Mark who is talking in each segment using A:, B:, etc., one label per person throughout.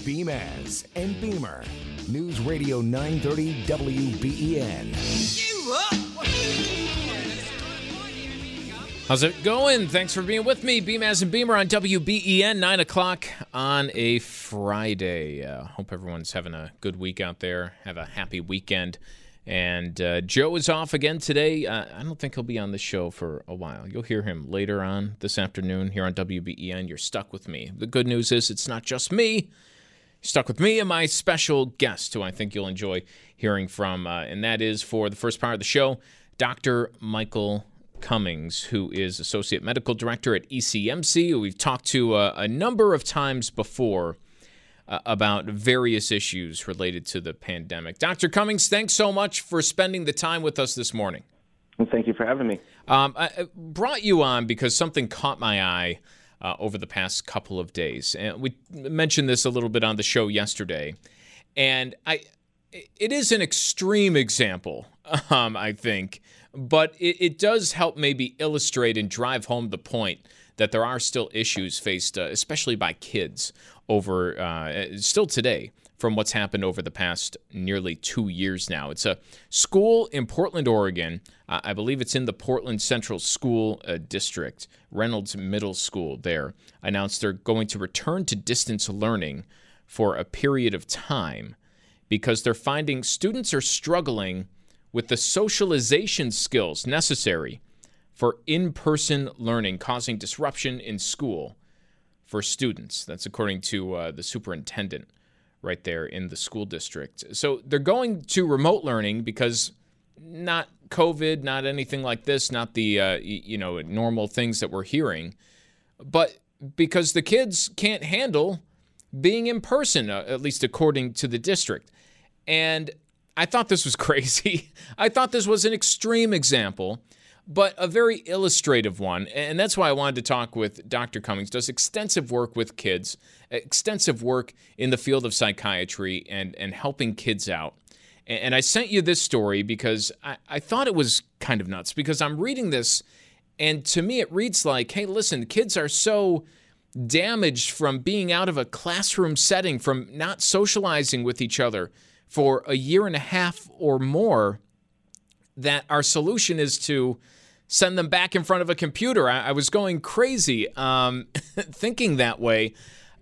A: Beamaz and Beamer. News Radio 930 WBEN.
B: How's it going? Thanks for being with me. Beamaz and Beamer on WBEN, 9 o'clock on a Friday. Uh, hope everyone's having a good week out there. Have a happy weekend. And uh, Joe is off again today. Uh, I don't think he'll be on the show for a while. You'll hear him later on this afternoon here on WBEN. You're stuck with me. The good news is it's not just me. Stuck with me and my special guest, who I think you'll enjoy hearing from. Uh, and that is for the first part of the show, Dr. Michael Cummings, who is Associate Medical Director at ECMC, who we've talked to uh, a number of times before uh, about various issues related to the pandemic. Dr. Cummings, thanks so much for spending the time with us this morning.
C: Well, thank you for having me.
B: Um, I brought you on because something caught my eye uh, over the past couple of days, and we mentioned this a little bit on the show yesterday. And I, it is an extreme example, um, I think, but it, it, does help maybe illustrate and drive home the point that there are still issues faced, uh, especially by kids, over uh, still today from what's happened over the past nearly two years now. It's a school in Portland, Oregon. Uh, I believe it's in the Portland Central School uh, District. Reynolds Middle School there announced they're going to return to distance learning for a period of time because they're finding students are struggling with the socialization skills necessary for in person learning, causing disruption in school for students. That's according to uh, the superintendent right there in the school district. So they're going to remote learning because not COVID, not anything like this, not the uh, you know normal things that we're hearing, but because the kids can't handle being in person, uh, at least according to the district. And I thought this was crazy. I thought this was an extreme example but a very illustrative one. And that's why I wanted to talk with Dr. Cummings. Does extensive work with kids, extensive work in the field of psychiatry and, and helping kids out. And I sent you this story because I, I thought it was kind of nuts because I'm reading this and to me it reads like, hey, listen, kids are so damaged from being out of a classroom setting, from not socializing with each other for a year and a half or more, that our solution is to send them back in front of a computer. I, I was going crazy um, thinking that way.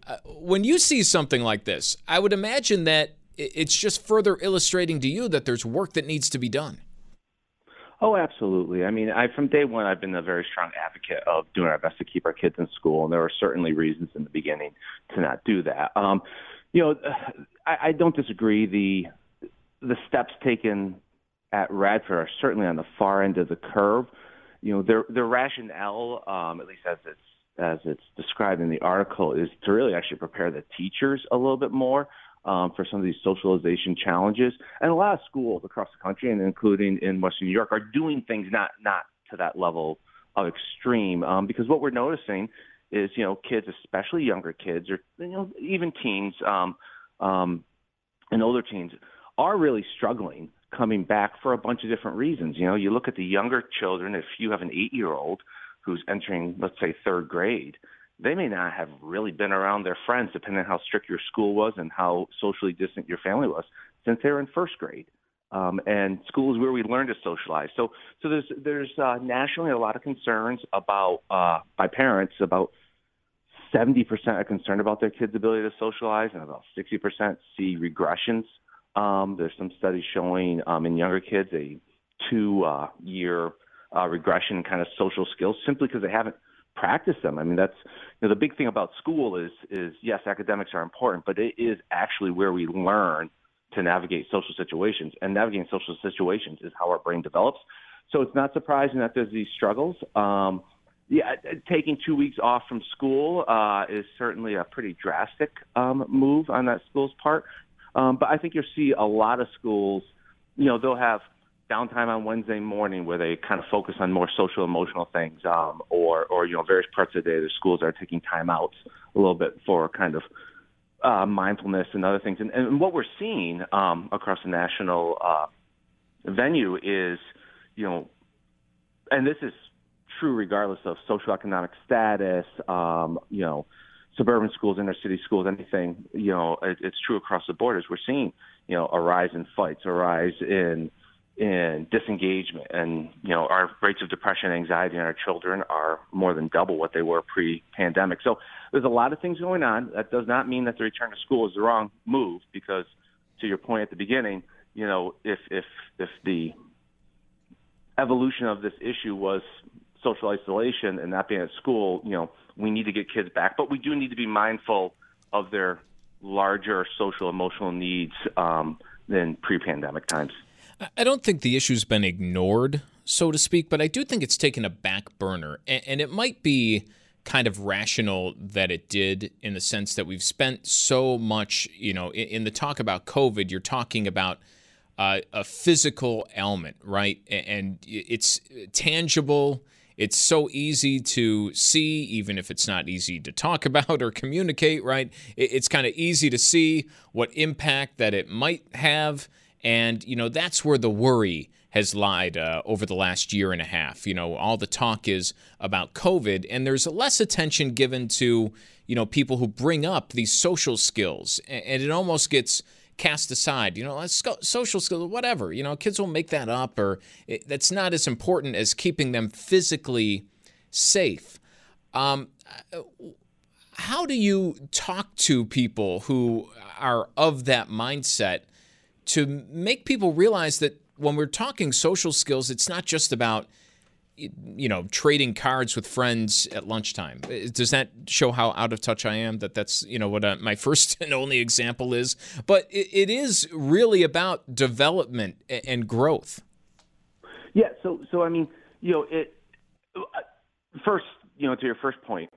B: Uh, when you see something like this, I would imagine that it's just further illustrating to you that there's work that needs to be done.
C: Oh, absolutely. I mean, I from day one, I've been a very strong advocate of doing our best to keep our kids in school, and there were certainly reasons in the beginning to not do that. Um, you know, I, I don't disagree. The the steps taken at Radford are certainly on the far end of the curve you know, their their rationale, um, at least as it's as it's described in the article, is to really actually prepare the teachers a little bit more um, for some of these socialization challenges. And a lot of schools across the country, and including in Western New York, are doing things not not to that level of extreme. Um, because what we're noticing is, you know, kids, especially younger kids, or you know, even teens um, um, and older teens, are really struggling coming back for a bunch of different reasons. You know, you look at the younger children, if you have an eight year old who's entering, let's say, third grade, they may not have really been around their friends, depending on how strict your school was and how socially distant your family was, since they were in first grade. Um, and school is where we learn to socialize. So, so there's there's uh, nationally a lot of concerns about uh, by parents about 70% are concerned about their kids' ability to socialize, and about 60% see regressions. Um, there's some studies showing um, in younger kids a two uh, year uh, uh, regression kind of social skills simply because they haven't practiced them. I mean, that's you know the big thing about school is is yes, academics are important, but it is actually where we learn to navigate social situations, and navigating social situations is how our brain develops. So it's not surprising that there's these struggles. Um, yeah, taking two weeks off from school uh, is certainly a pretty drastic um, move on that school's part. Um, but I think you'll see a lot of schools, you know, they'll have downtime on Wednesday morning where they kind of focus on more social emotional things, um, or or you know various parts of the day the schools are taking time out a little bit for kind of uh, mindfulness and other things. And, and what we're seeing um, across the national uh, venue is, you know, and this is true regardless of socioeconomic status, um, you know, suburban schools, inner city schools, anything, you know, it, it's true across the borders. We're seeing, you know, a rise in fights, a rise in in disengagement, and you know, our rates of depression and anxiety in our children are more than double what they were pre-pandemic. So there's a lot of things going on. That does not mean that the return to school is the wrong move, because to your point at the beginning, you know, if if if the evolution of this issue was social isolation and not being at school, you know, we need to get kids back, but we do need to be mindful of their larger social emotional needs um, than pre-pandemic times.
B: I don't think the issue's been ignored, so to speak, but I do think it's taken a back burner, and it might be kind of rational that it did in the sense that we've spent so much, you know, in, the talk about COVID, you're talking about uh, a physical ailment, right? And it's tangible it's so easy to see, even if it's not easy to talk about or communicate, right? It's kind of easy to see what impact that it might have. And, you know, that's where the worry has lied uh, over the last year and a half. You know, all the talk is about COVID, and there's less attention given to, you know, people who bring up these social skills. And it almost gets cast aside. You know, social skills, whatever. You know, kids will make that up, or it, that's not as important as keeping them physically safe. Um, how do you talk to people who are of that mindset to make people realize that when we're talking social skills, it's not just about you know, trading cards with friends at lunchtime. Uh, does that show how out of touch I am? That that's you know what uh, my first and only example is. But it, it is really about development and growth.
C: Yeah. So so I mean, you know, it uh, first, you know, to your first point,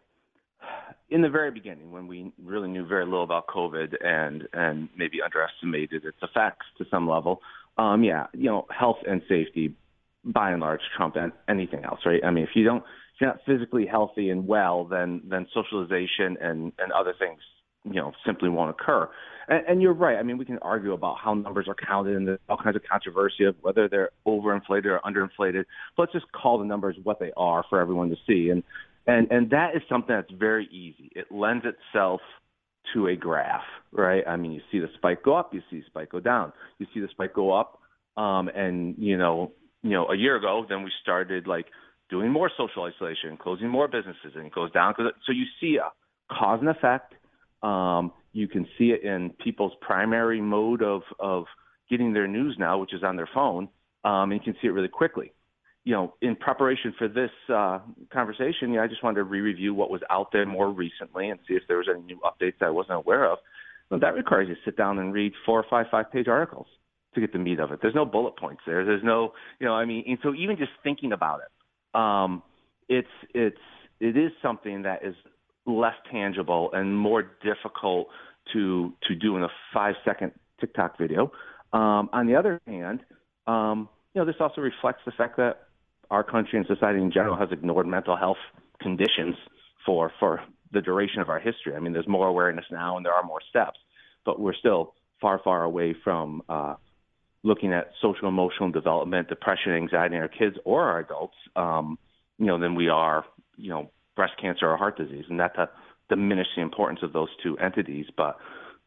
C: in the very beginning, when we really knew very little about COVID and and maybe underestimated its effects to some level, um, yeah, you know, health and safety by and large trump and anything else, right? I mean, if you don't, if you're not physically healthy and well, then then socialization and and other things, you know, simply won't occur. And, and you're right. I mean, we can argue about how numbers are counted, and there's all kinds of controversy of whether they're overinflated or underinflated. But let's just call the numbers what they are for everyone to see. And and and that is something that's very easy. It lends itself to a graph, right? I mean, you see the spike go up, you see the spike go down, you see the spike go up, um, and you know you know, a year ago, then we started like doing more social isolation, closing more businesses, and it goes down. So you see a cause and effect. Um, you can see it in people's primary mode of of getting their news now, which is on their phone, um, and you can see it really quickly. You know, in preparation for this uh, conversation, yeah, I just wanted to re-review what was out there more recently and see if there was any new updates that I wasn't aware of. Well, that requires you to sit down and read four or five five-page articles to get the meat of it. There's no bullet points there. There's no, you know, I mean, and so even just thinking about it, um, it's it's it is something that is less tangible and more difficult to to do in a five second TikTok video. Um, on the other hand, um, you know, this also reflects the fact that our country and society in general has ignored mental health conditions for for the duration of our history. I mean, there's more awareness now, and there are more steps, but we're still far, far away from uh, looking at social emotional development, depression, anxiety in our kids or our adults, um, you know, than we are, you know, breast cancer or heart disease, and not to diminish the importance of those two entities. But,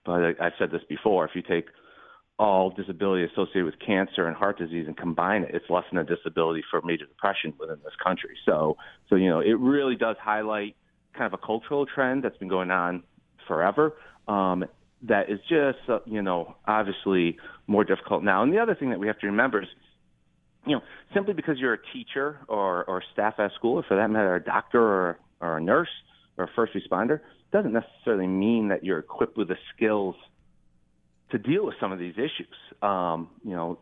C: but I've said this before: if you take all disability associated with cancer and heart disease and combine it, it's less than a disability for major depression within this country. So, so you know, it really does highlight kind of a cultural trend that's been going on forever. Um, that is just, uh, you know, obviously more difficult now. And the other thing that we have to remember is, you know, simply because you're a teacher or, or staff at school, or for that matter, a doctor or, or a nurse or a first responder, doesn't necessarily mean that you're equipped with the skills to deal with some of these issues. Um, you know,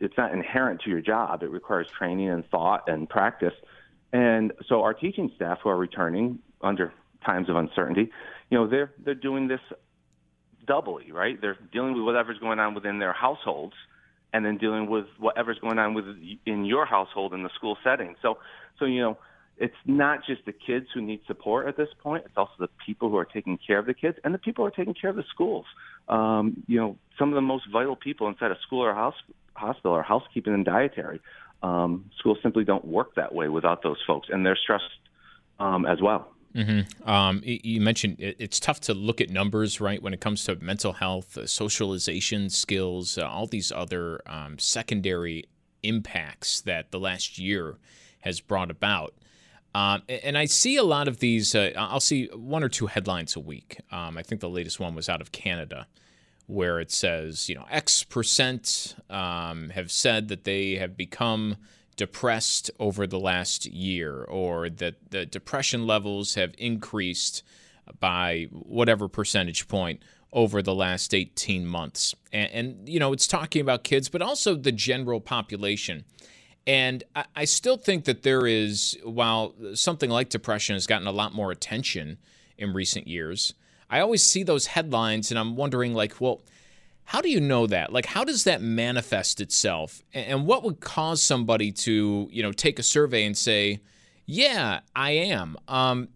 C: it's not inherent to your job. It requires training and thought and practice. And so our teaching staff who are returning under times of uncertainty, you know, they're they're doing this doubly, right? They're dealing with whatever's going on within their households and then dealing with whatever's going on with in your household in the school setting. So so you know, it's not just the kids who need support at this point. It's also the people who are taking care of the kids and the people who are taking care of the schools. Um, you know, some of the most vital people inside a school or house, hospital are housekeeping and dietary. Um, schools simply don't work that way without those folks, and they're stressed um, as well.
B: Mm-hmm. Um, you mentioned it's tough to look at numbers, right, when it comes to mental health, uh, socialization skills, uh, all these other um, secondary impacts that the last year has brought about. Um, and I see a lot of these. Uh, I'll see one or two headlines a week. Um, I think the latest one was out of Canada, where it says, you know, X percent um, have said that they have become depressed over the last year, or that the depression levels have increased by whatever percentage point over the last 18 months. And, and you know, it's talking about kids, but also the general population. And I, I still think that there is, while something like depression has gotten a lot more attention in recent years, I always see those headlines and I'm wondering, like, well, how do you know that? Like, how does that manifest itself? And what would cause somebody to, you know, take a survey and say, yeah, I am? Um,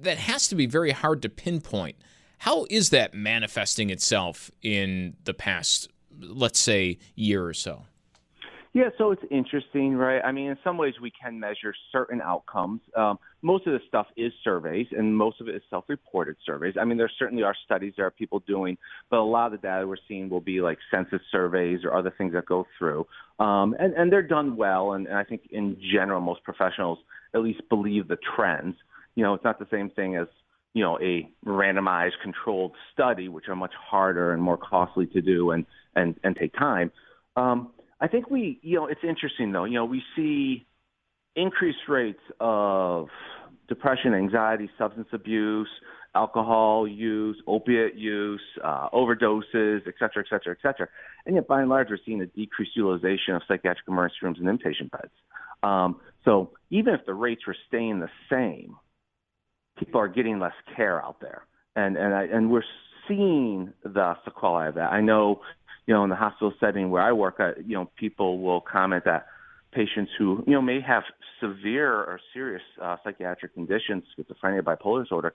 B: that has to be very hard to pinpoint. How is that manifesting itself in the past, let's say, year or so?
C: Yeah, so it's interesting, right? I mean, in some ways, we can measure certain outcomes. Um, most of the stuff is surveys, and most of it is self-reported surveys. I mean, there certainly are studies there are people doing, but a lot of the data we're seeing will be like census surveys or other things that go through, um, and and they're done well. And, and I think in general, most professionals at least believe the trends. You know, it's not the same thing as you know a randomized controlled study, which are much harder and more costly to do and and and take time. Um, I think we, you know, it's interesting though. You know, we see increased rates of depression, anxiety, substance abuse, alcohol use, opiate use, uh, overdoses, et cetera, et cetera, et cetera. And yet, by and large, we're seeing a decreased utilization of psychiatric emergency rooms and inpatient beds. Um, so even if the rates were staying the same, people are getting less care out there, and and I, and we're seeing the sequelae of that. I know you know, in the hospital setting where I work, uh, you know, people will comment that patients who, you know, may have severe or serious uh, psychiatric conditions, schizophrenia, bipolar disorder,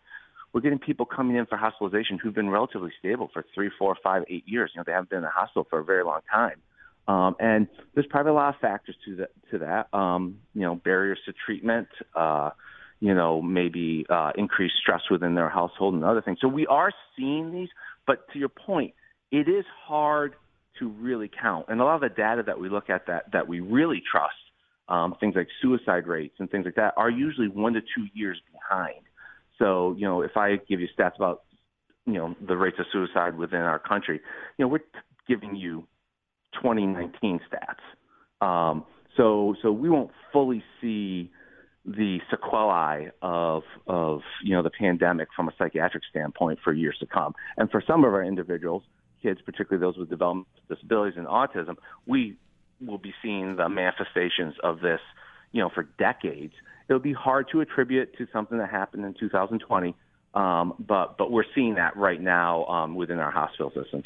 C: we're getting people coming in for hospitalization who've been relatively stable for three, four, five, eight years. You know, they haven't been in the hospital for a very long time. Um, and there's probably a lot of factors to that. To that, um, you know, barriers to treatment, uh, you know, maybe uh, increased stress within their household and other things. So we are seeing these, but to your point, it is hard to really count. And a lot of the data that we look at that, that we really trust, um, things like suicide rates and things like that, are usually one to two years behind. So, you know, if I give you stats about, you know, the rates of suicide within our country, you know, we're giving you 2019 stats. Um, so, so we won't fully see the sequelae of of you know the pandemic from a psychiatric standpoint for years to come. And for some of our individuals, kids, particularly those with developmental disabilities and autism, we will be seeing the manifestations of this, you know, for decades. It'll be hard to attribute to something that happened in 2020, um, but but we're seeing that right now um, within our hospital systems.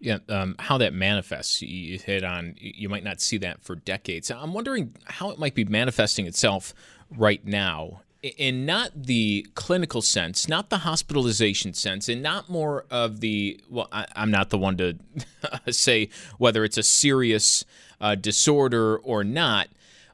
B: Yeah, um, how that manifests, you hit on. You might not see that for decades. I'm wondering how it might be manifesting itself right now in not the clinical sense, not the hospitalization sense, and not more of the well, I, am not the one to say whether it's a serious uh, disorder or not,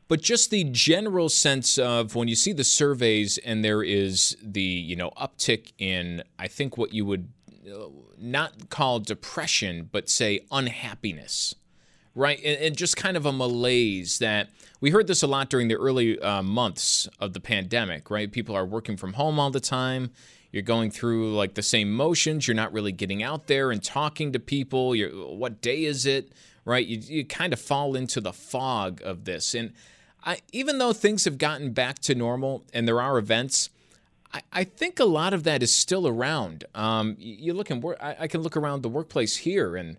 B: but just the general sense of when you see the surveys and there is the you know uptick in I think what you would uh, not call depression, but say unhappiness, right? And, and, just kind of a malaise that we heard this a lot during the early uh, months of the pandemic, right? People are working from home all the time. You're going through like the same motions. You're not really getting out there and talking to people. You're, what day is it? Right? You, you kind of fall into the fog of this. And I, even though things have gotten back to normal and there are events, I, I think a lot of that is still around. Um, you, look and I, I can look around the workplace here and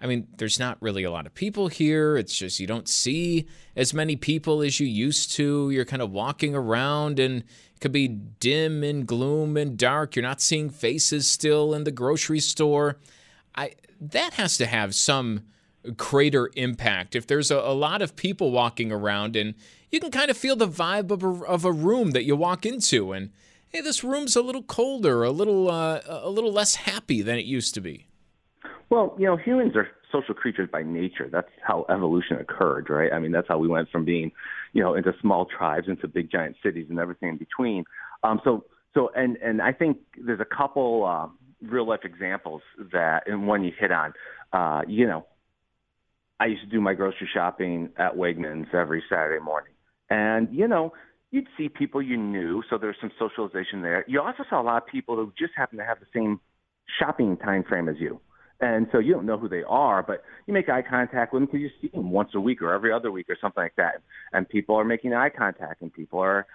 B: I mean, there's not really a lot of people here. It's just you don't see as many people as you used to. You're kind of walking around and it could be dim and gloom and dark. You're not seeing faces still in the grocery store. I that has to have some greater impact if there's a, a lot of people walking around and you can kind of feel the vibe of a, of a room that you walk into and hey this room's a little colder a little uh, a little less happy than it used to be
C: well you know humans are social creatures by nature that's how evolution occurred right i mean that's how we went from being you know into small tribes into big giant cities and everything in between um so so and and i think there's a couple uh, real life examples that and one you hit on uh you know I used to do my grocery shopping at Wegmans every Saturday morning. And, you know, you'd see people you knew, so there's some socialization there. You also saw a lot of people who just happen to have the same shopping time frame as you. And so you don't know who they are, but you make eye contact with them because you see them once a week or every other week or something like that. And people are making eye contact and people are,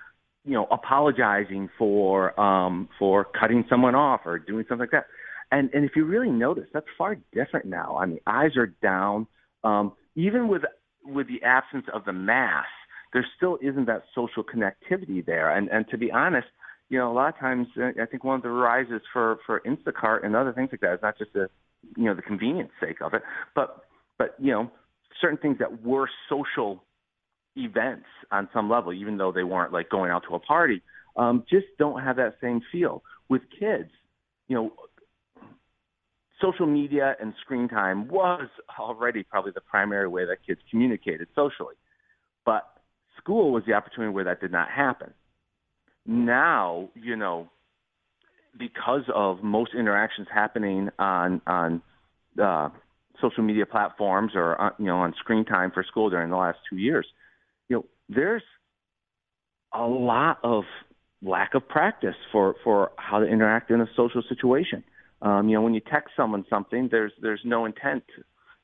C: you know, apologizing for um for cutting someone off or doing something like that. And and if you really notice, that's far different now. I mean, eyes are down um, even with with the absence of the mass, there still isn't that social connectivity there. And and to be honest, you know, a lot of times uh, I think one of the rises for for Instacart and other things like that is not just the you know the convenience sake of it, but but you know certain things that were social events on some level, even though they weren't like going out to a party, um, just don't have that same feel with kids. You know, social media and screen time was already probably the primary way that kids communicated socially. But school was the opportunity where that did not happen. Now, you know, because of most interactions happening on on uh, social media platforms or uh, you know on screen time for school during the last two years, you know, there's a lot of lack of practice for for how to interact in a social situation. Um, you know, when you text someone something, there's there's no intent,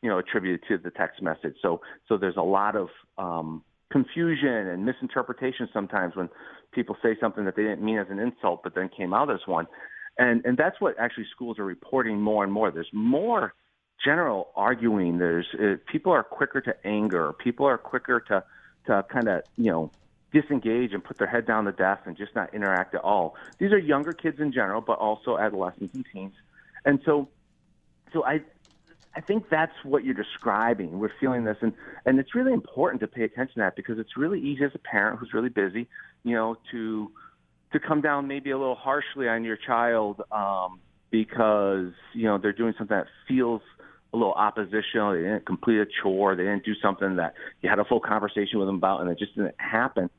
C: you know, attributed to the text message. So so there's a lot of um, confusion and misinterpretation sometimes when people say something that they didn't mean as an insult, but then came out as one. And and that's what actually schools are reporting more and more. There's more general arguing. There's uh, people are quicker to anger. People are quicker to to kind of you know disengage and put their head down the desk and just not interact at all. These are younger kids in general, but also adolescents and teens. And so, so I, I think that's what you're describing. We're feeling this, and and it's really important to pay attention to that because it's really easy as a parent who's really busy, you know, to to come down maybe a little harshly on your child um, because you know they're doing something that feels a little oppositional. They didn't complete a chore. They didn't do something that you had a full conversation with them about, and it just didn't happen.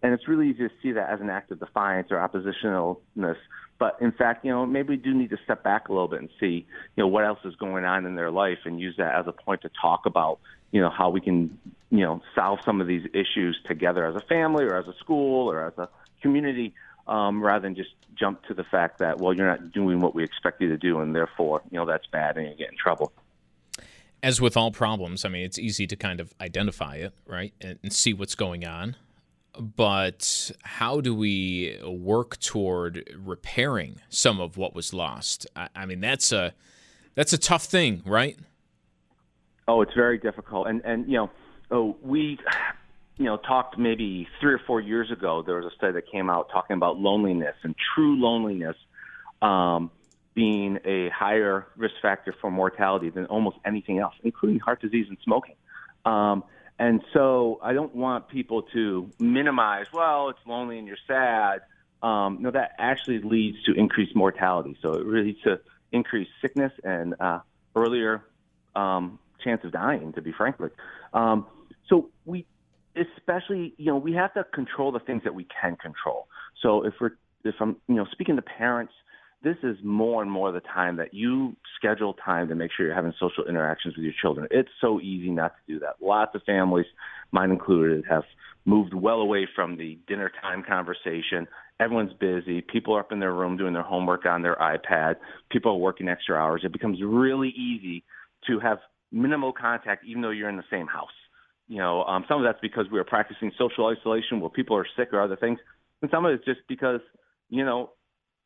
C: And it's really easy to see that as an act of defiance or oppositionalness. But in fact, you know, maybe we do need to step back a little bit and see, you know, what else is going on in their life and use that as a point to talk about, you know, how we can, you know, solve some of these issues together as a family or as a school or as a community, um, rather than just jump to the fact that, well, you're not doing what we expect you to do, and therefore, you know, that's bad and you get in trouble
B: as with all problems, I mean, it's easy to kind of identify it, right, and, and see what's going on. But how do we work toward repairing some of what was lost? I, I mean, that's a that's a tough thing, right?
C: Oh, it's very difficult, and and you know, oh, we you know talked maybe three or four years ago. There was a study that came out talking about loneliness and true loneliness. Um, being a higher risk factor for mortality than almost anything else, including heart disease and smoking. Um, and so I don't want people to minimize, well, it's lonely and you're sad. Um, no, that actually leads to increased mortality. So it really leads to increased sickness and uh, earlier um, chance of dying, to be frankly. Um, so we, especially, you know, we have to control the things that we can control. So if we're, if I'm, you know, speaking to parents this is more and more the time that you schedule time to make sure you're having social interactions with your children. It's so easy not to do that. Lots of families, mine included, have moved well away from the dinner time conversation. Everyone's busy. People are up in their room doing their homework on their iPad. People are working extra hours. It becomes really easy to have minimal contact, even though you're in the same house. You know, um, some of that's because we are practicing social isolation where people are sick or other things, and some of it's just because you know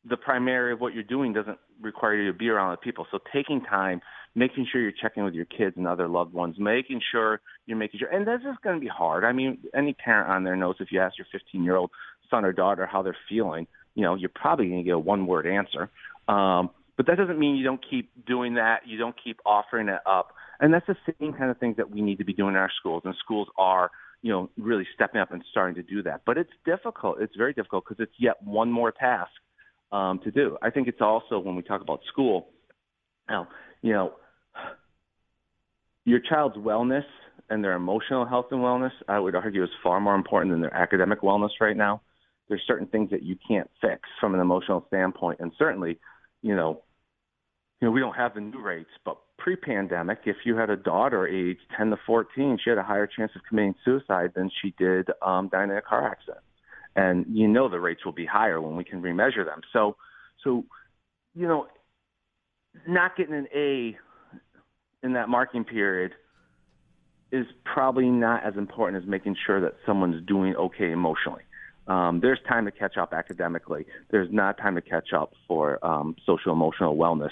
C: the primary of what you're doing doesn't require you to be around other people. So taking time, making sure you're checking with your kids and other loved ones, making sure you're making sure, and this is going to be hard. I mean, any parent on there knows if you ask your 15 year old son or daughter how they're feeling, you know, you're probably going to get a one word answer. Um, but that doesn't mean you don't keep doing that. You don't keep offering it up. And that's the same kind of things that we need to be doing in our schools. And schools are, you know, really stepping up and starting to do that. But it's difficult. It's very difficult because it's yet one more task um, to do. I think it's also when we talk about school, now, you know, your child's wellness and their emotional health and wellness, I would argue, is far more important than their academic wellness right now. There's certain things that you can't fix from an emotional standpoint, and certainly, you know, you know, we don't have the new rates, but pre-pandemic, if you had a daughter age 10 to 14, she had a higher chance of committing suicide than she did um, dying in a car accident and you know the rates will be higher when we can remeasure them. So, so you know, not getting an A in that marking period is probably not as important as making sure that someone's doing okay emotionally. Um, there's time to catch up academically. There's not time to catch up for um, social emotional wellness.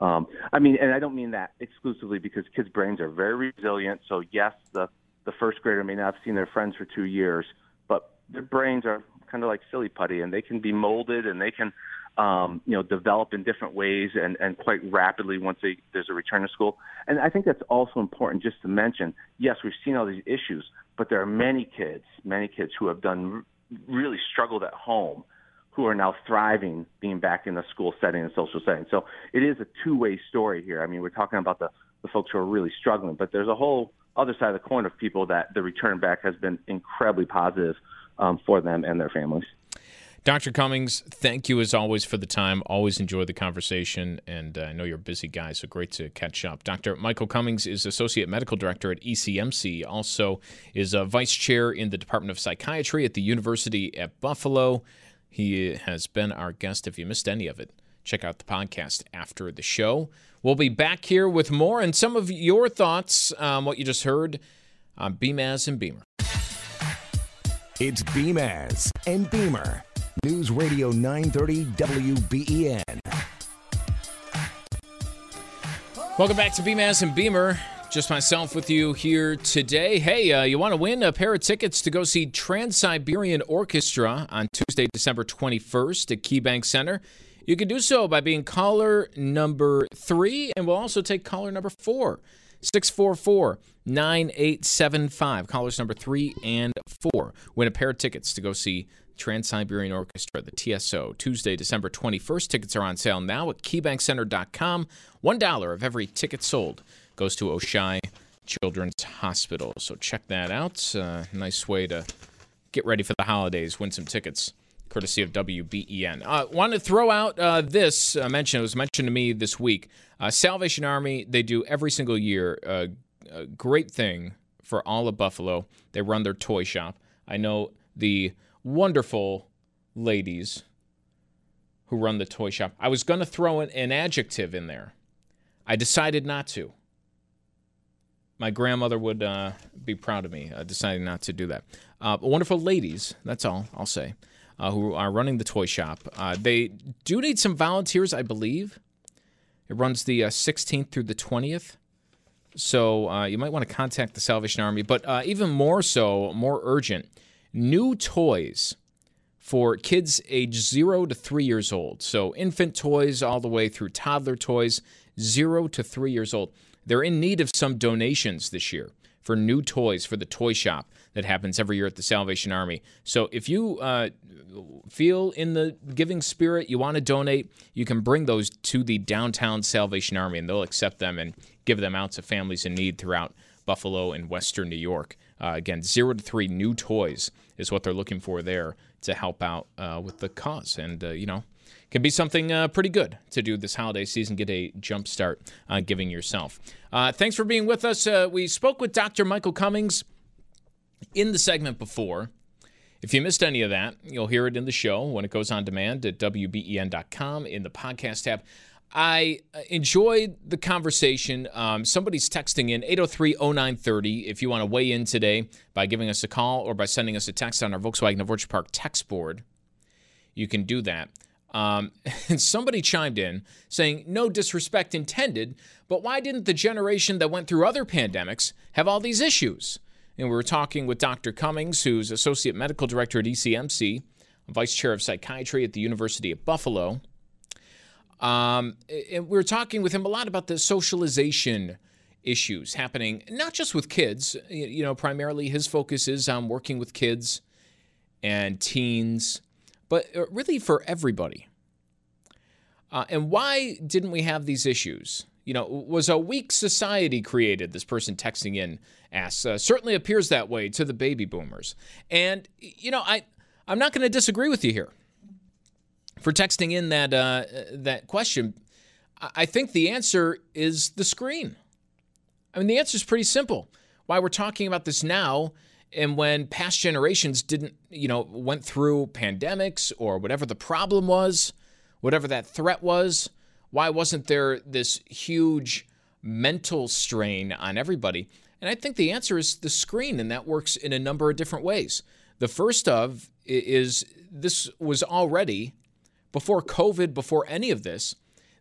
C: Um, I mean, and I don't mean that exclusively because kids' brains are very resilient. So yes, the the first grader may not have seen their friends for two years, their brains are kind of like silly putty, and they can be molded and they can, um, you know, develop in different ways and, and quite rapidly once they, there's a return to school. And I think that's also important just to mention. Yes, we've seen all these issues, but there are many kids, many kids who have done really struggled at home who are now thriving being back in the school setting and social setting. So it is a two-way story here. I mean, we're talking about the, the folks who are really struggling, but there's a whole other side of the coin of people that the return back has been incredibly positive um, for them and their families.
B: Dr. Cummings, thank you as always for the time. Always enjoy the conversation, and uh, I know you're a busy guy, so great to catch up. Dr. Michael Cummings is Associate Medical Director at ECMC, also is a Vice Chair in the Department of Psychiatry at the University at Buffalo. He has been our guest. If you missed any of it, check out the podcast after the show. We'll be back here with more and some of your thoughts on what you just heard on Beamaz and Beamer.
A: It's Beamaz and Beamer. News Radio 930 WBEN.
B: Welcome back to Beamaz and Beamer. Just myself with you here today. Hey, uh, you want to win a pair of tickets to go see Trans Siberian Orchestra on Tuesday, December 21st at KeyBank Center? You can do so by being caller number three, and we'll also take caller number four. 644 9875. Callers number three and four win a pair of tickets to go see Trans Siberian Orchestra, the TSO, Tuesday, December 21st. Tickets are on sale now at KeyBankCenter.com. $1 of every ticket sold goes to Oishei Children's Hospital. So check that out. Uh, nice way to get ready for the holidays, win some tickets courtesy of WBEN. Uh, want to throw out uh, this uh, mention. It was mentioned to me this week. Uh, Salvation Army, they do every single year uh, a great thing for all of Buffalo. They run their toy shop. I know the wonderful ladies who run the toy shop. I was going to throw an, an adjective in there. I decided not to. My grandmother would uh, be proud of me. I decided not to do that. Uh, wonderful ladies, that's all I'll say uh, who are running the toy shop. Uh, they do need some volunteers, I believe. It runs the uh, 16th through the 20th. So uh, you might want to contact the Salvation Army. But uh, even more so, more urgent, new toys for kids age zero to three years old. So infant toys all the way through toddler toys, zero to three years old. They're in need of some donations this year for new toys for the toy shop that happens every year at the Salvation Army. So if you uh, feel in the giving spirit, you want to donate, you can bring those to the downtown Salvation Army and they'll accept them and give them out to families in need throughout Buffalo and Western New York. Uh, again, zero to three new toys is what they're looking for there to help out uh, with the cause. And, uh, you know, can be something uh, pretty good to do this holiday season. Get a jump start on giving yourself. Uh, thanks for being with us. Uh, we spoke with Dr. Michael Cummings in the segment before. If you missed any of that, you'll hear it in the show when it goes on demand at WBEN.com in the podcast tab. I uh, enjoyed the conversation. Um, somebody's texting in 803 0930 if you want to weigh in today by giving us a call or by sending us a text on our Volkswagen of Orchard Park text board. You can do that. Um, and somebody chimed in saying, no disrespect intended, but why didn't the generation that went through other pandemics have all these issues? And we were talking with Dr. Cummings, who's Associate Medical Director at ECMC, Vice Chair of Psychiatry at the University of Buffalo. Um, and we were talking with him a lot about the socialization issues happening, not just with kids. You know, primarily his focus is on working with kids and teens, but uh, really for everybody. Uh, and why didn't we have these issues? You know, was a weak society created? This person texting in asks. Uh, certainly appears that way to the baby boomers. And you know, I I'm not going to disagree with you here for texting in that uh, that question. I think the answer is the screen. I mean, the answer is pretty simple. Why we're talking about this now, and when past generations didn't, you know, went through pandemics or whatever the problem was, whatever that threat was, why wasn't there this huge mental strain on everybody? And I think the answer is the screen, and that works in a number of different ways. The first of is this was already before COVID, before any of this,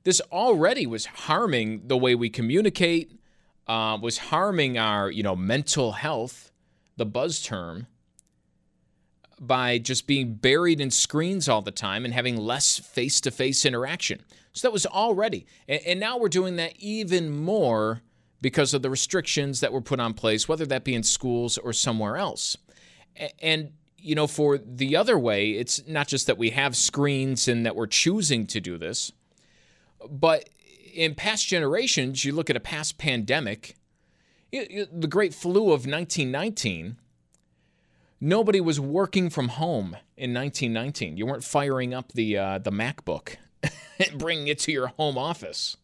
B: this already was harming the way we communicate, uh, was harming our, you know, mental health, the buzz term, by just being buried in screens all the time and having less face to face interaction. So that was already. And, now we're doing that even more because of the restrictions that were put on place, whether that be in schools or somewhere else. And you know, for the other way, it's not just that we have screens and that we're choosing to do this, but in past generations, you look at a past pandemic, the great flu of 1919, nobody was working from home in 1919. You weren't firing up the uh, the MacBook bringing it to your home office,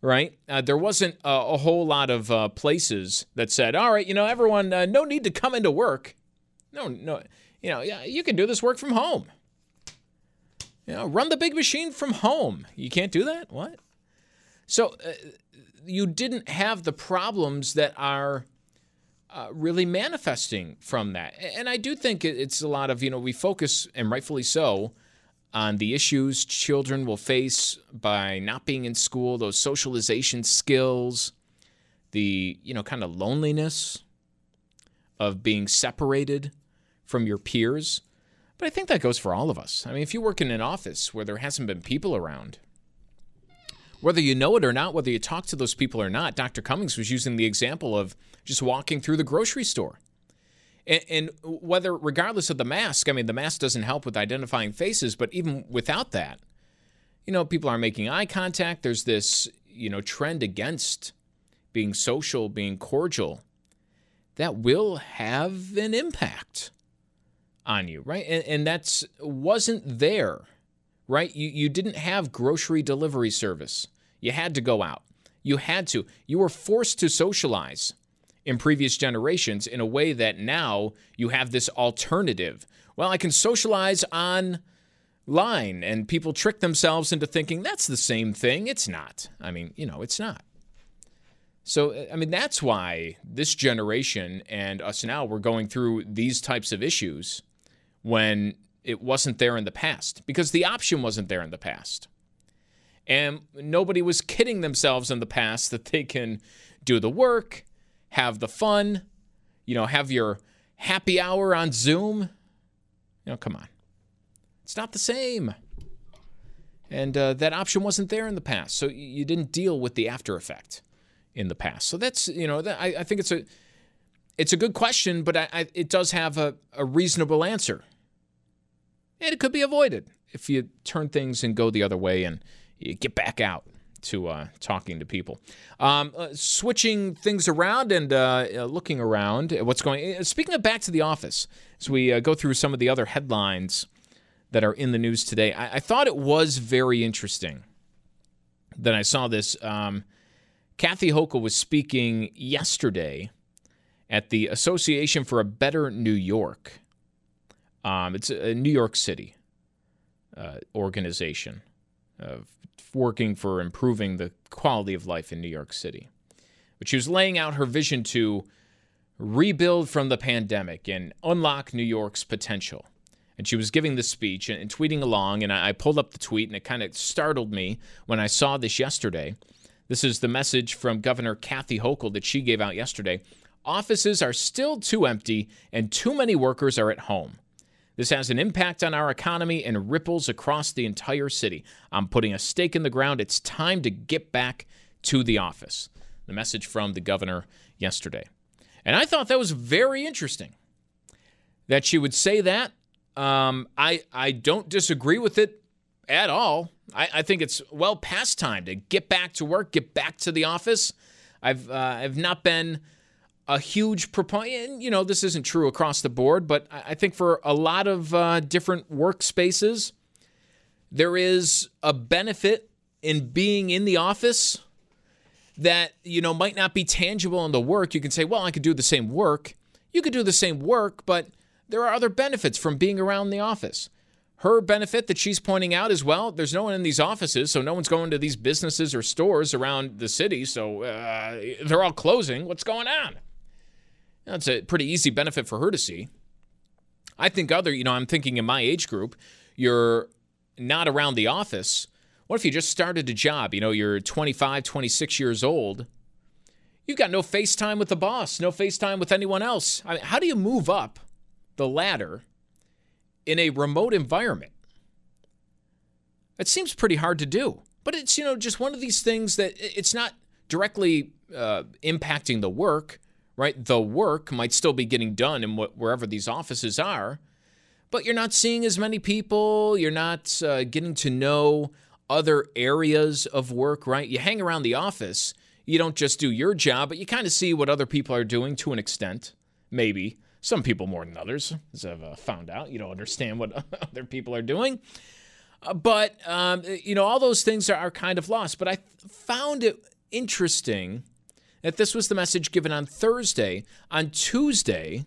B: right? Uh, there wasn't a, a, whole lot of uh, places that said, "All right, you know, everyone, uh, no need to come into work." No, no, you know, yeah, you can do this work from home. You know, run the big machine from home. You can't do that? What? So uh, you didn't have the problems that are uh, really manifesting from that. And I do think it's a lot of, you know, we focus, and rightfully so, on the issues children will face by not being in school, those socialization skills, the, you know, kind of loneliness of being separated from your peers. But I think that goes for all of us. I mean, if you work in an office where there hasn't been people around, whether you know it or not, whether you talk to those people or not, Dr. Cummings was using the example of just walking through the grocery store. And, and, whether, regardless of the mask, I mean, the mask doesn't help with identifying faces, but even without that, you know, people aren't making eye contact. There's this, you know, trend against being social, being cordial that will have an impact on you, right? And, and that's wasn't there, right? You, you didn't have grocery delivery service. You had to go out. You had to. You were forced to socialize in previous generations in a way that now you have this alternative. Well, I can socialize online, and people trick themselves into thinking that's the same thing. It's not. I mean, you know, it's not. So, I mean, that's why this generation and us now, we're going through these types of issues when it wasn't there in the past because the option wasn't there in the past. And nobody was kidding themselves in the past that they can do the work, have the fun, you know, have your happy hour on Zoom. You know, come on. It's not the same. And uh, that option wasn't there in the past. So you didn't deal with the after effect in the past. So that's you know I, I, think it's a it's a good question, but I, I, it does have a, a reasonable answer, and it could be avoided if you turn things and go the other way and you get back out to uh, talking to people. Um, uh, switching things around and uh, uh looking around at what's going. Uh, speaking of back to the office, as we uh, go through some of the other headlines that are in the news today, I, I thought it was very interesting that I saw this. Um, Kathy Hochul was speaking yesterday at the Association for a Better New York. Um, it's a New York City organization of working for improving the quality of life in New York City. But she was laying out her vision to rebuild from the pandemic and unlock New York's potential. And she was giving this speech and, and tweeting along, and I, I pulled up the tweet, and it kind of startled me when I saw this yesterday. This is the message from Governor Kathy Hochul that she gave out yesterday. Offices are still too empty, and too many workers are at home. This has an impact on our economy and ripples across the entire city. I'm putting a stake in the ground. It's time to get back to the office. The message from the governor yesterday. And I thought that was very interesting that she would say that. Um, I, I don't disagree with it at all. I, I, think it's well past time to get back to work, get back to the office. I've, uh, I've not been a huge proponent. You know, this isn't true across the board, but I think for a lot of uh, different workspaces, there is a benefit in being in the office that you know might not be tangible in the work. You can say, "Well, I could do the same work." You could do the same work, but there are other benefits from being around the office. Her benefit that she's pointing out is well, there's no one in these offices, so no one's going to these businesses or stores around the city, so uh, they're all closing. What's going on? That's a pretty easy benefit for her to see. I think other, you know, I'm thinking in my age group, you're not around the office. What if you just started a job? You know, you're 25, 26 years old. You've got no FaceTime with the boss, no FaceTime with anyone else. I mean, how do you move up the ladder in a remote environment? It seems pretty hard to do. But it's, you know, just one of these things that it's not directly uh, impacting the work right? The work might still be getting done in what, wherever these offices are, but you're not seeing as many people. You're not uh, getting to know other areas of work, right? You hang around the office. You don't just do your job, but you kind of see what other people are doing to an extent, maybe. Some people more than others, as I've uh, found out. You don't understand what other people are doing. Uh, but, um, you know, all those things are, are kind of lost. But I found it interesting that this was the message given on Thursday. On Tuesday,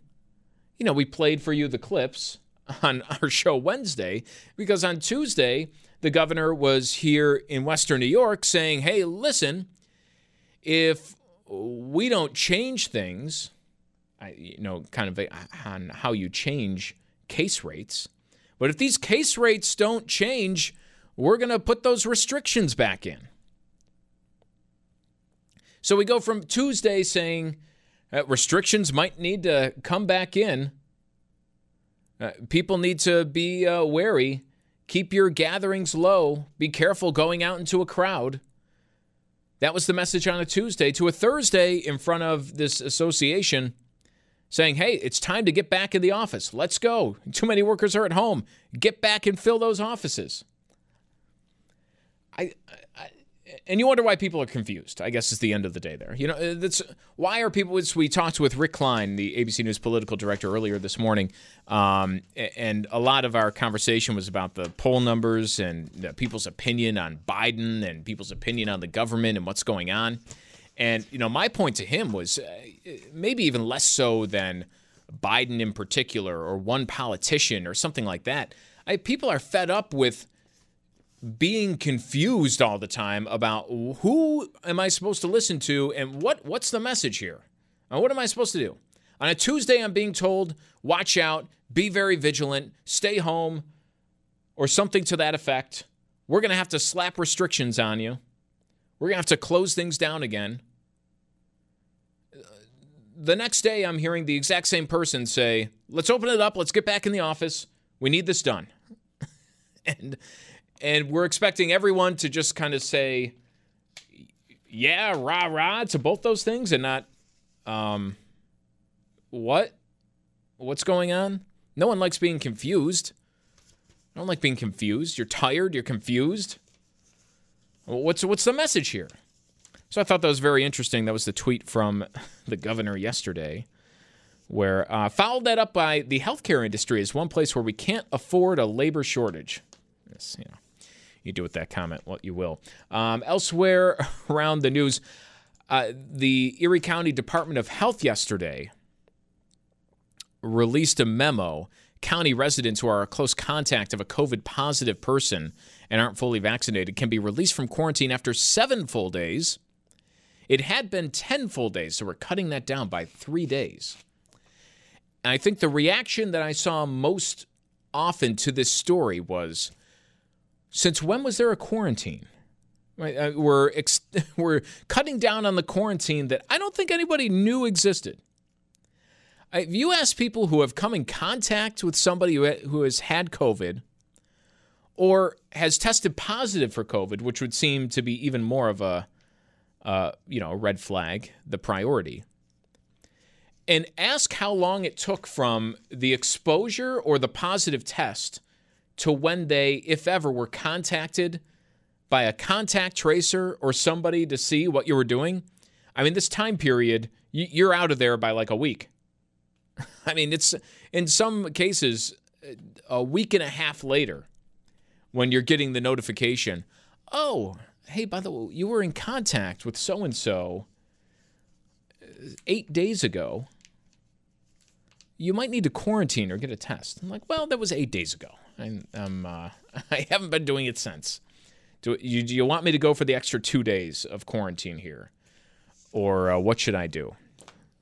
B: you know, we played for you the clips on our show Wednesday because on Tuesday, the governor was here in Western New York saying, hey, listen, if we don't change things, you know, kind of on how you change case rates, but if these case rates don't change, we're going to put those restrictions back in. So we go from Tuesday saying uh, restrictions might need to come back in. Uh, people need to be uh, wary. Keep your gatherings low. Be careful going out into a crowd. That was the message on a Tuesday. To a Thursday in front of this association saying, hey, it's time to get back in the office. Let's go. Too many workers are at home. Get back and fill those offices. I, I and you wonder why people are confused. I guess is the end of the day there. You know, uh, that's why are people? We talked with Rick Klein, the ABC News political director, earlier this morning, um, and a lot of our conversation was about the poll numbers and people's opinion on Biden and people's opinion on the government and what's going on. And you know, my point to him was uh, maybe even less so than Biden in particular or one politician or something like that. I, people are fed up with being confused all the time about who am I supposed to listen to and what what's the message here? And what am I supposed to do? On a Tuesday, I'm being told, watch out, be very vigilant, stay home, or something to that effect. We're going to have to slap restrictions on you. We're going to have to close things down again. The next day, I'm hearing the exact same person say, let's open it up, let's get back in the office. We need this done. and and we're expecting everyone to just kind of say, yeah, rah, rah to both those things and not, um, what? What's going on? No one likes being confused. I don't like being confused. You're tired, you're confused. What's what's the message here? So I thought that was very interesting. That was the tweet from the governor yesterday, where uh, followed that up by the healthcare industry is one place where we can't afford a labor shortage. Yes, you know, you do with that comment what you will. Um, elsewhere around the news, uh, the Erie County Department of Health yesterday released a memo. County residents who are a close contact of a COVID positive person and aren't fully vaccinated can be released from quarantine after seven full days. It had been 10 full days, so we're cutting that down by three days. And I think the reaction that I saw most often to this story was since when was there a quarantine? Uh, we're, ex- we're cutting down on the quarantine that I don't think anybody knew existed. If you ask people who have come in contact with somebody who has had COVID or has tested positive for COVID, which would seem to be even more of a, uh, you know, a red flag, the priority, and ask how long it took from the exposure or the positive test to when they, if ever, were contacted by a contact tracer or somebody to see what you were doing. I mean, this time period, you're out of there by like a week. I mean, it's in some cases a week and a half later when you're getting the notification. Oh, hey, by the way, you were in contact with so and so eight days ago. You might need to quarantine or get a test. I'm like, well, that was eight days ago. I'm, I'm uh, I haven't been doing it since. Do you, do you want me to go for the extra two days of quarantine here? Or uh, what should I do?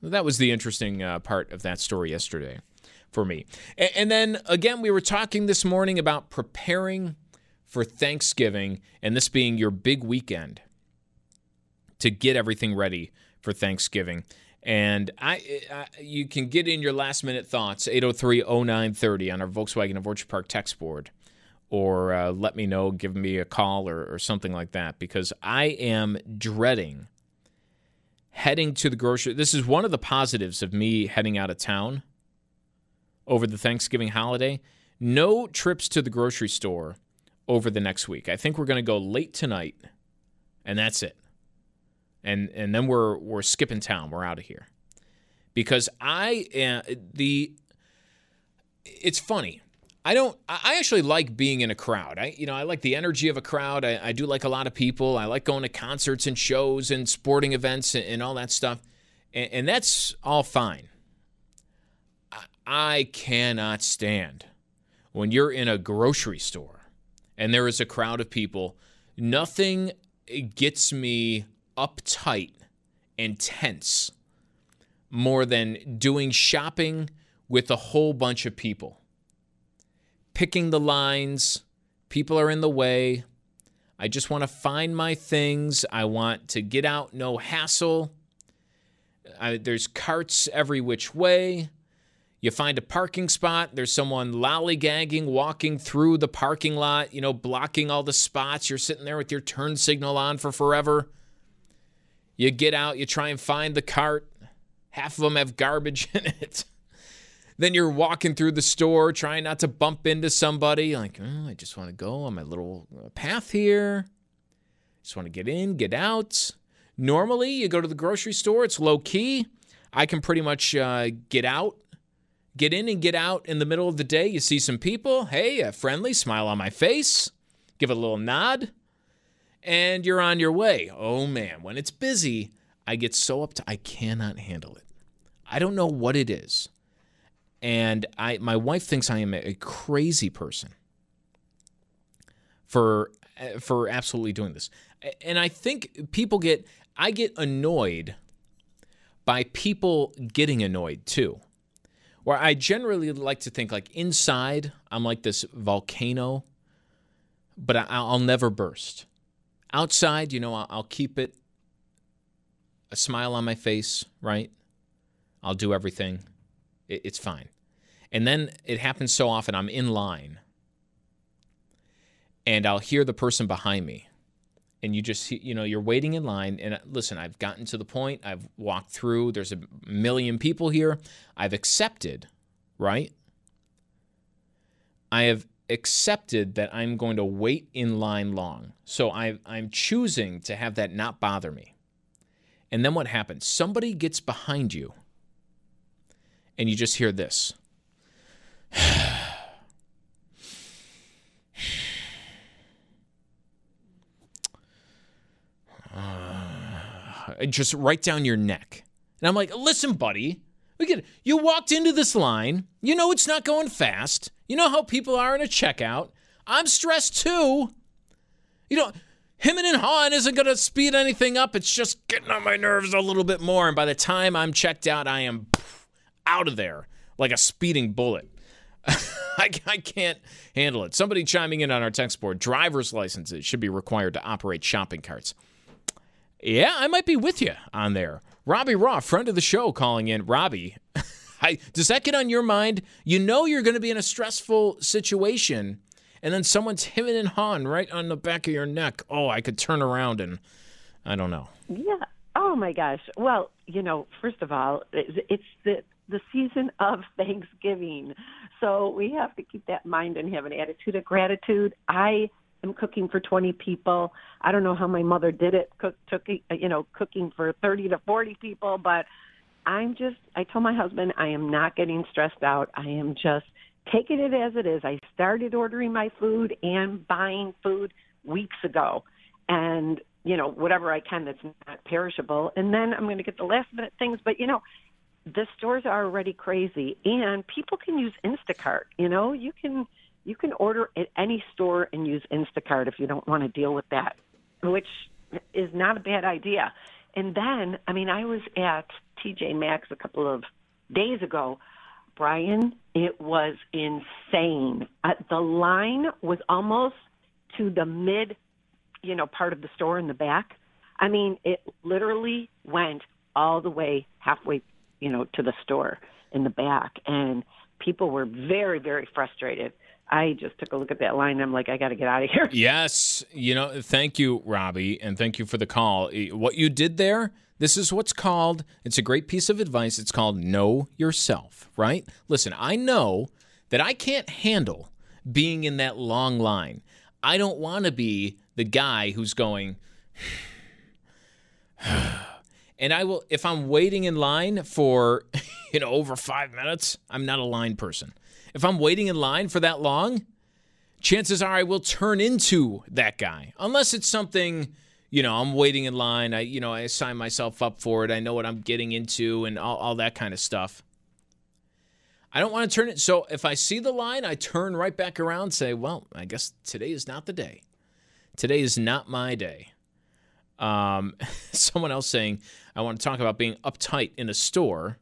B: That was the interesting uh, part of that story yesterday for me. And, and then again, we were talking this morning about preparing for Thanksgiving and this being your big weekend to get everything ready for Thanksgiving. And I, I, you can get in your last minute thoughts 803-0930 on our Volkswagen of Orchard Park text board or uh, let me know, give me a call or, or something like that because I am dreading – heading to the grocery. This is one of the positives of me heading out of town over the Thanksgiving holiday. No trips to the grocery store over the next week. I think we're going to go late tonight, and that's it. And and then we're we're skipping town. We're out of here because I uh, the. It's funny. I don't. I actually like being in a crowd. I, you know, I like the energy of a crowd. I, I do like a lot of people. I like going to concerts and shows and sporting events and, and all that stuff, and, and, that's all fine. I cannot stand when you're in a grocery store and there is a crowd of people. Nothing gets me uptight and tense more than doing shopping with a whole bunch of people picking the lines. People are in the way. I just want to find my things. I want to get out, no hassle. I, there's carts every which way. You find a parking spot, there's someone lollygagging, walking through the parking lot, you know, blocking all the spots. You're sitting there with your turn signal on for forever. You get out, you try and find the cart. Half of them have garbage in it. Then you're walking through the store trying not to bump into somebody. Like, oh, I just want to go on my little uh, path here. Just want to get in, get out. Normally, you go to the grocery store, it's low key. I can pretty much uh, get out, get in and get out in the middle of the day. You see some people, hey, a friendly smile on my face, give a little nod, and you're on your way. Oh man, when it's busy, I get so up to I cannot handle it. I don't know what it is and I my wife thinks I am a crazy person for for absolutely doing this. And I think people get I get annoyed by people getting annoyed too. Where I generally like to think like inside I'm like this volcano, but I'll never burst. Outside, you know, I'll keep it a smile on my face, right? I'll do everything it's fine. And then it happens so often I'm in line and I'll hear the person behind me. And you just, you know, you're waiting in line. And listen, I've gotten to the point, I've walked through, there's a million people here. I've accepted, right? I have accepted that I'm going to wait in line long. So I, I'm choosing to have that not bother me. And then what happens? Somebody gets behind you, and you just hear this. just right down your neck. And I'm like, listen, buddy, look at you walked into this line. You know it's not going fast. You know how people are in a checkout. I'm stressed too. You know, him and Han isn't going to speed anything up. It's just getting on my nerves a little bit more. And by the time I'm checked out, I am out of there like a speeding bullet. I, I, can't handle it. Somebody chiming in on our text board driver's licenses should be required to operate shopping carts. Yeah, I might be with you on there. Robbie Raw, friend of the show, calling in. Robbie, I, does that get on your mind? You know you're going to be in a stressful situation, and then someone's hemming and hawing right on the back of your neck. Oh, I could turn around and I don't know.
D: Yeah. Oh my gosh. Well, you know, first of all, it's the the season of Thanksgiving, so we have to keep that in mind and have an attitude of gratitude. I am cooking for 20 people. I don't know how my mother did it, cook, took, you know, cooking for 30 to 40 people, but I'm just, I told my husband I am not getting stressed out. I am just taking it as it is. I started ordering my food and buying food weeks ago. And, you know, whatever I can that's not perishable. And then I'm going to get the last minute things. But, you know, the stores are already crazy and people can use Instacart. You know, you can you can order at any store and use Instacart if you don't want to deal with that, which is not a bad idea. And then, I mean, I was at TJ Maxx a couple of days ago. Brian, it was insane. Uh, the line was almost to the mid, you know, part of the store in the back. I mean, it literally went all the way halfway, you know, to the store in the back, and people were very, very frustrated. I just took a look at that line I'm like, I got to get out of here.
B: Yes. You know, thank you, Robbie, and thank you for the call. What you did there, this is what's called, it's a great piece of advice. It's called know yourself, right? Listen, I know that I can't handle being in that long line. I don't want to be the guy who's going, and I will, if I'm waiting in line for, you know, over five minutes, I'm not a line person if I'm waiting in line for that long, chances are I will turn into that guy. Unless it's something, you know, I'm waiting in line. I, you know, I sign myself up for it. I know what I'm getting into and all, all that kind of stuff. I don't want to turn it. So if I see the line, I turn right back around say, well, I guess today is not the day. Today is not my day. Um, someone else saying, I want to talk about being uptight in a store.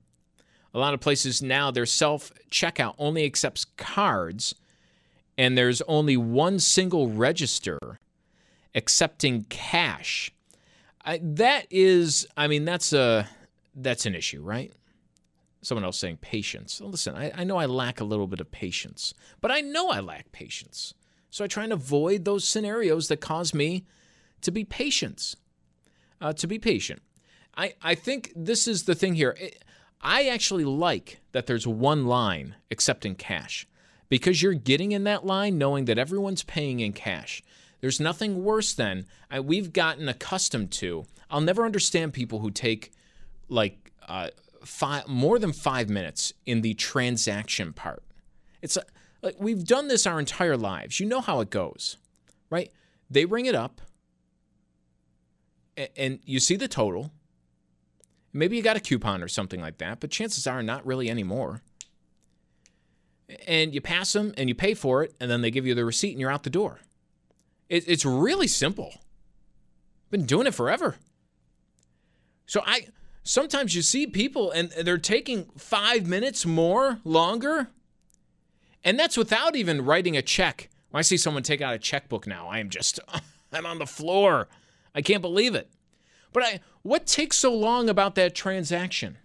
B: A lot of places now, their self checkout only accepts cards, and there's only one single register accepting cash. I, that is, I mean, that's a that's an issue, right? Someone else saying patience. Listen, I, I know I lack a little bit of patience, but I know I lack patience. So I try and avoid those scenarios that cause me to be patient. Uh, to be patient. I, I think this is the thing here. It, I actually like that there's one line accepting cash because you're getting in that line knowing that everyone's paying in cash. There's nothing worse than I, we've gotten accustomed to. I'll never understand people who take like uh, five, more than five minutes in the transaction part. It's a, like we've done this our entire lives. You know how it goes, right? They ring it up, and, and you see the total Maybe you got a coupon or something like that, but chances are not really anymore. And you pass them and you pay for it, and then they give you the receipt and you're out the door. It, it's really simple. Been doing it forever. So I sometimes you see people and they're taking five minutes more longer. And that's without even writing a check. When I see someone take out a checkbook now, I am just, I'm on the floor. I can't believe it. But I, what takes so long about that transaction?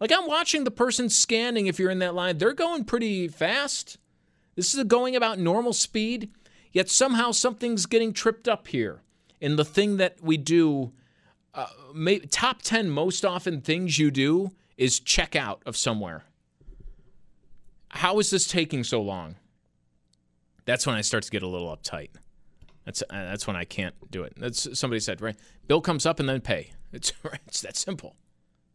B: Like I'm watching the person scanning if you're in that line, they're going pretty fast. This is going about normal speed, yet somehow something's getting tripped up here. And the thing that we do, uh, may, top 10 most often things you do is check out of somewhere. How is this taking so long? That's when I start to get a little uptight. That's uh, that's when I can't do it. That's somebody said right. Bill comes up and then pay. It's it's that simple.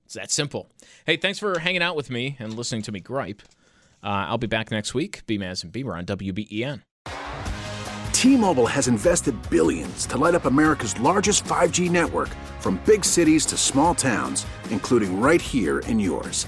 B: It's that simple. Hey, thanks for hanging out with me and listening to me gripe. Uh, I'll be back next week. Be Maz and Beamer on WBEN.
E: T-Mobile has invested billions to light up America's largest 5G network from big cities to small towns, including right here in yours.